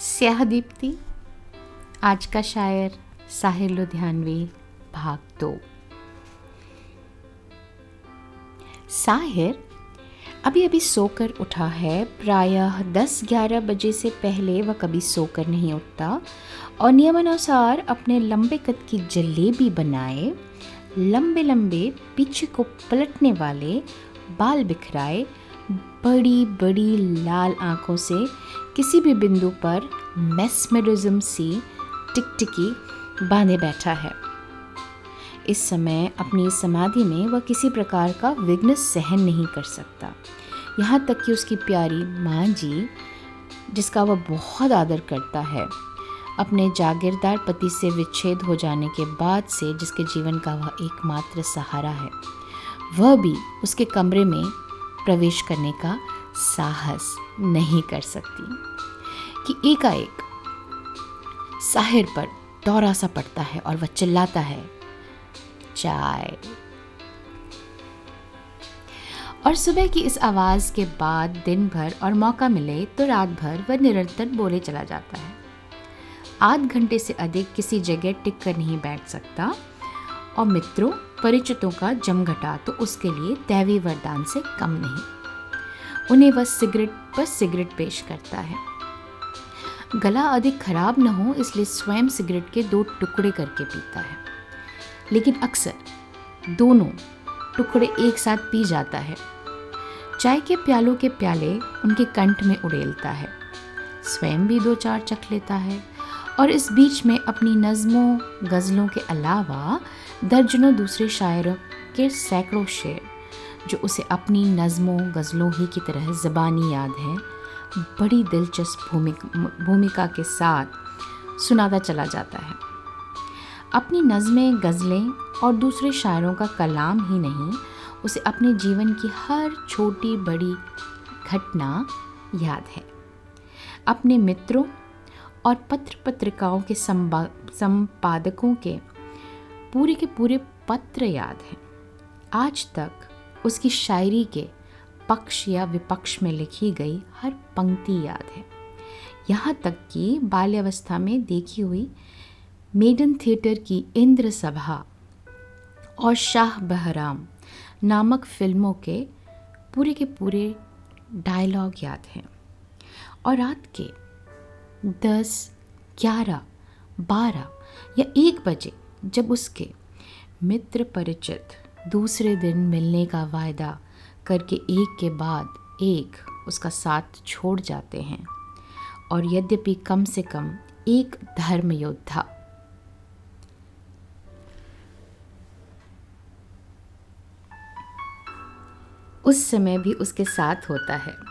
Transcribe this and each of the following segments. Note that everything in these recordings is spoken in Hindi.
स्याह दीप्ति आज का शायर साहिर लुधियानवी, भाग दो। साहिर, अभी अभी सोकर उठा है। प्रायः दस ग्यारह बजे से पहले वह कभी सोकर नहीं उठता और नियमानुसार अपने लंबे कद की जलेबी बनाए लंबे लंबे पीछे को पलटने वाले बाल बिखराए बड़ी बड़ी लाल आँखों से किसी भी बिंदु पर मेस्मरिज्म सी टिकटिकी बांधे बैठा है। इस समय अपनी समाधि में वह किसी प्रकार का विघ्न सहन नहीं कर सकता। यहाँ तक कि उसकी प्यारी माँ जी, जिसका वह बहुत आदर करता है, अपने जागीरदार पति से विच्छेद हो जाने के बाद से जिसके जीवन का वह एकमात्र सहारा है, वह भी उसके कमरे में प्रवेश करने का साहस नहीं कर सकती। कि एकाएक साहिर पर दौरा सा पड़ता है और वह चिल्लाता है, चाय। और सुबह की इस आवाज़ के बाद दिन भर और मौका मिले तो रात भर वह निरंतर बोले चला जाता है। आध घंटे से अधिक किसी जगह टिक कर नहीं बैठ सकता। और मित्रों परिचितों का जमघटा तो उसके लिए दैवी वरदान से कम नहीं। उन्हें वह सिगरेट पर सिगरेट पेश करता है। गला अधिक खराब न हो, इसलिए स्वयं सिगरेट के दो टुकड़े करके पीता है। लेकिन अक्सर दोनों टुकड़े एक साथ पी जाता है। चाय के प्यालों के प्याले उनके कंठ में उड़ेलता है। स्वयं भी दो चार चख लेता है। और इस बीच में अपनी नज़मों, गज़लों के अलावा दर्जनों दूसरे शायरों के सैकड़ों शेर, जो उसे अपनी नज़मों, गज़लों ही की तरह ज़बानी याद है, बड़ी दिलचस्प भूमिका के साथ सुनाता चला जाता है। अपनी नज़में, गज़लें और दूसरे शायरों का कलाम ही नहीं, उसे अपने जीवन की हर छोटी बड़ी घटना याद है। अपने मित्रों और पत्र पत्रिकाओं के संपादकों के पूरे के पूरे पत्र याद हैं। आज तक उसकी शायरी के पक्ष या विपक्ष में लिखी गई हर पंक्ति याद है। यहाँ तक कि बाल्यावस्था में देखी हुई मेडन थिएटर की इंद्र सभा और शाह बहराम नामक फ़िल्मों के पूरे के पूरे डायलॉग याद हैं। और रात के दस, ग्यारह, बारह या एक बजे जब उसके मित्र परिचित दूसरे दिन मिलने का वायदा करके एक के बाद एक उसका साथ छोड़ जाते हैं और यद्यपि कम से कम एक धर्म योद्धा उस समय भी उसके साथ होता है।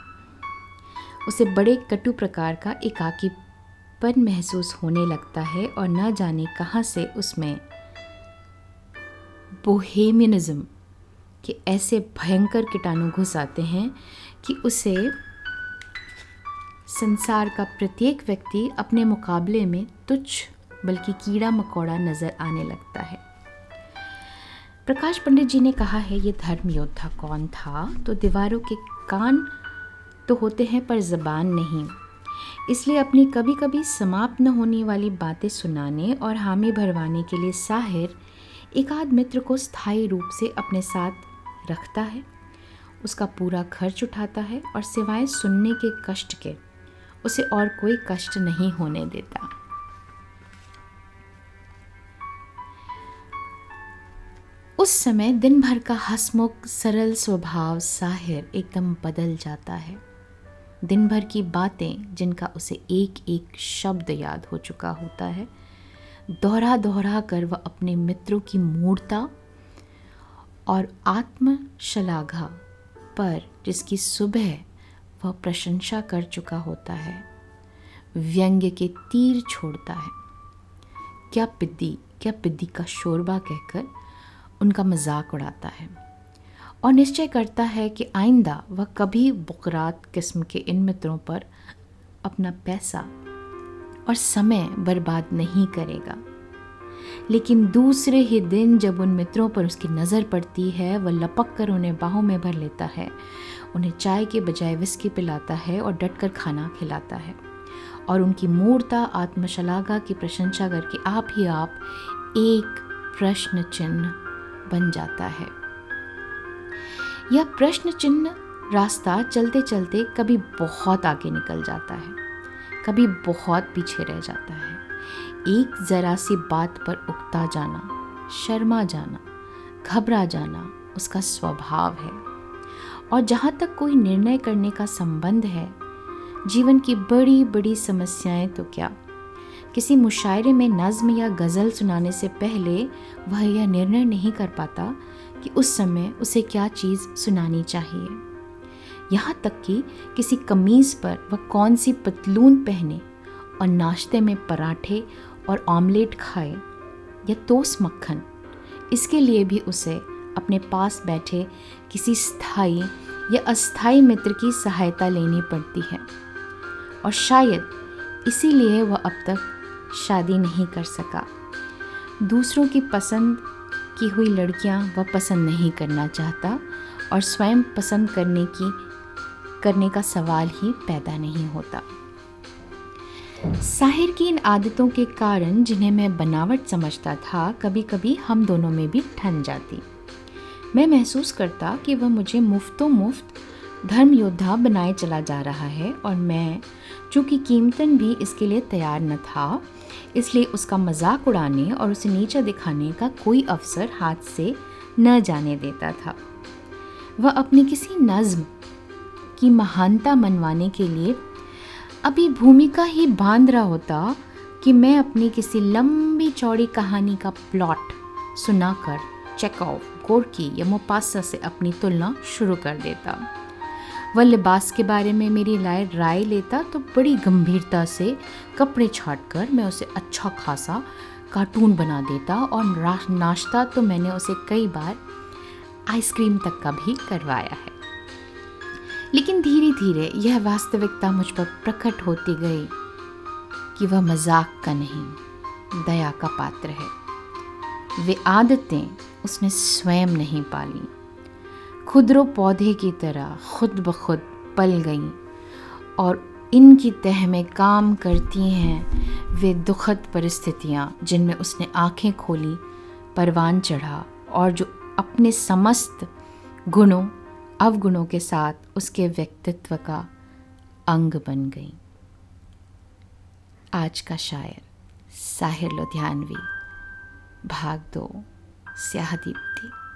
उसे बड़े कटु प्रकार का एकाकीपन महसूस होने लगता है और न जाने कहाँ से उसमें बोहेमियनिज्म के ऐसे भयंकर कीटाणु घुस आते हैं कि उसे संसार का प्रत्येक व्यक्ति अपने मुकाबले में तुच्छ बल्कि कीड़ा मकोड़ा नज़र आने लगता है। प्रकाश पंडित जी ने कहा है, ये धर्म योद्धा कौन था? तो दीवारों के कान तो होते हैं पर ज़बान नहीं। इसलिए अपनी कभी कभी समाप्त न होने वाली बातें सुनाने और हामी भरवाने के लिए साहिर एक आध मित्र को स्थायी रूप से अपने साथ रखता है। उसका पूरा खर्च उठाता है और सिवाय सुनने के कष्ट के, उसे और कोई कष्ट नहीं होने देता। उस समय दिन भर का हसमुख, सरल स्वभाव साहिर एकदम बदल जाता है। दिन भर की बातें जिनका उसे एक एक शब्द याद हो चुका होता है। दोहरा दोहरा कर वह अपने मित्रों की मूर्ता और आत्मशलाघा पर जिसकी सुबह वह प्रशंसा कर चुका होता है, व्यंग्य के तीर छोड़ता है। क्या पिद्दी क्या पिद्दी का शोरबा कहकर उनका मज़ाक उड़ाता है। और निश्चय करता है कि आइंदा वह कभी बुकरात किस्म के इन मित्रों पर अपना पैसा और समय बर्बाद नहीं करेगा। लेकिन दूसरे ही दिन जब उन मित्रों पर उसकी नज़र पड़ती है, वह लपक कर उन्हें बाहों में भर लेता है, उन्हें चाय के बजाय विस्की पिलाता है और डट कर खाना खिलाता है। और उनकी मूर्ता, आत्मशलाघा की प्रशंसा करके आप ही आप एक प्रश्न चिन्ह बन जाता है। यह प्रश्न चिन्ह रास्ता चलते चलते कभी बहुत आगे निकल जाता है, कभी बहुत पीछे रह जाता है। एक ज़रा सी बात पर उकता जाना, शर्मा जाना, घबरा जाना उसका स्वभाव है। और जहाँ तक कोई निर्णय करने का संबंध है, जीवन की बड़ी बड़ी समस्याएँ तो क्या? किसी मुशायरे में नज़म या गज़ल सुनाने से पहले वह यह निर्णय नहीं कर पाता कि उस समय उसे क्या चीज़ सुनानी चाहिए। यहाँ तक कि किसी कमीज़ पर वह कौन सी पतलून पहने और नाश्ते में पराठे और ऑमलेट खाए या तोस मक्खन, इसके लिए भी उसे अपने पास बैठे किसी स्थायी या अस्थाई मित्र की सहायता लेनी पड़ती है। और शायद इसीलिए वह अब तक शादी नहीं कर सका। दूसरों की पसंद की हुई लड़कियाँ वह पसंद नहीं करना चाहता और स्वयं पसंद करने की, करने का सवाल ही पैदा नहीं होता। साहिर की इन आदतों के कारण जिन्हें मैं बनावट समझता था कभी कभी हम दोनों में भी ठन जाती। मैं महसूस करता कि वह मुझे मुफ्तों मुफ़्त धर्म योद्धा बनाए चला जा रहा है और मैं, चूँकि कीमतन भी इसके लिए तैयार न था इसलिए उसका मज़ाक उड़ाने और उसे नीचा दिखाने का कोई अवसर हाथ से न जाने देता था। वह अपनी किसी नज्म की महानता मनवाने के लिए अभी भूमिका ही बाँध रहा होता कि मैं अपनी किसी लंबी चौड़ी कहानी का प्लॉट सुनाकर चेकऑफ गोरकी या मोपासा से अपनी तुलना शुरू कर देता। वह लिबास के बारे में मेरी राय राय लेता तो बड़ी गंभीरता से कपड़े छाट कर मैं उसे अच्छा खासा कार्टून बना देता और नाश्ता तो मैंने उसे कई बार आइसक्रीम तक का भी करवाया है। लेकिन धीरे धीरे यह वास्तविकता मुझ पर प्रकट होती गई कि वह मज़ाक का नहीं, दया का पात्र है। वे आदतें उसने स्वयं नहीं पाली। खुदरो पौधे की तरह खुद ब खुद पल गईं और इनकी तह में काम करती हैं वे दुखद परिस्थितियाँ जिनमें उसने आँखें खोली, परवान चढ़ा और जो अपने समस्त गुणों, अवगुणों के साथ उसके व्यक्तित्व का अंग बन गई। आज का शायर, साहिर लुधियानवी, भाग दो, स्याह दीप्ति।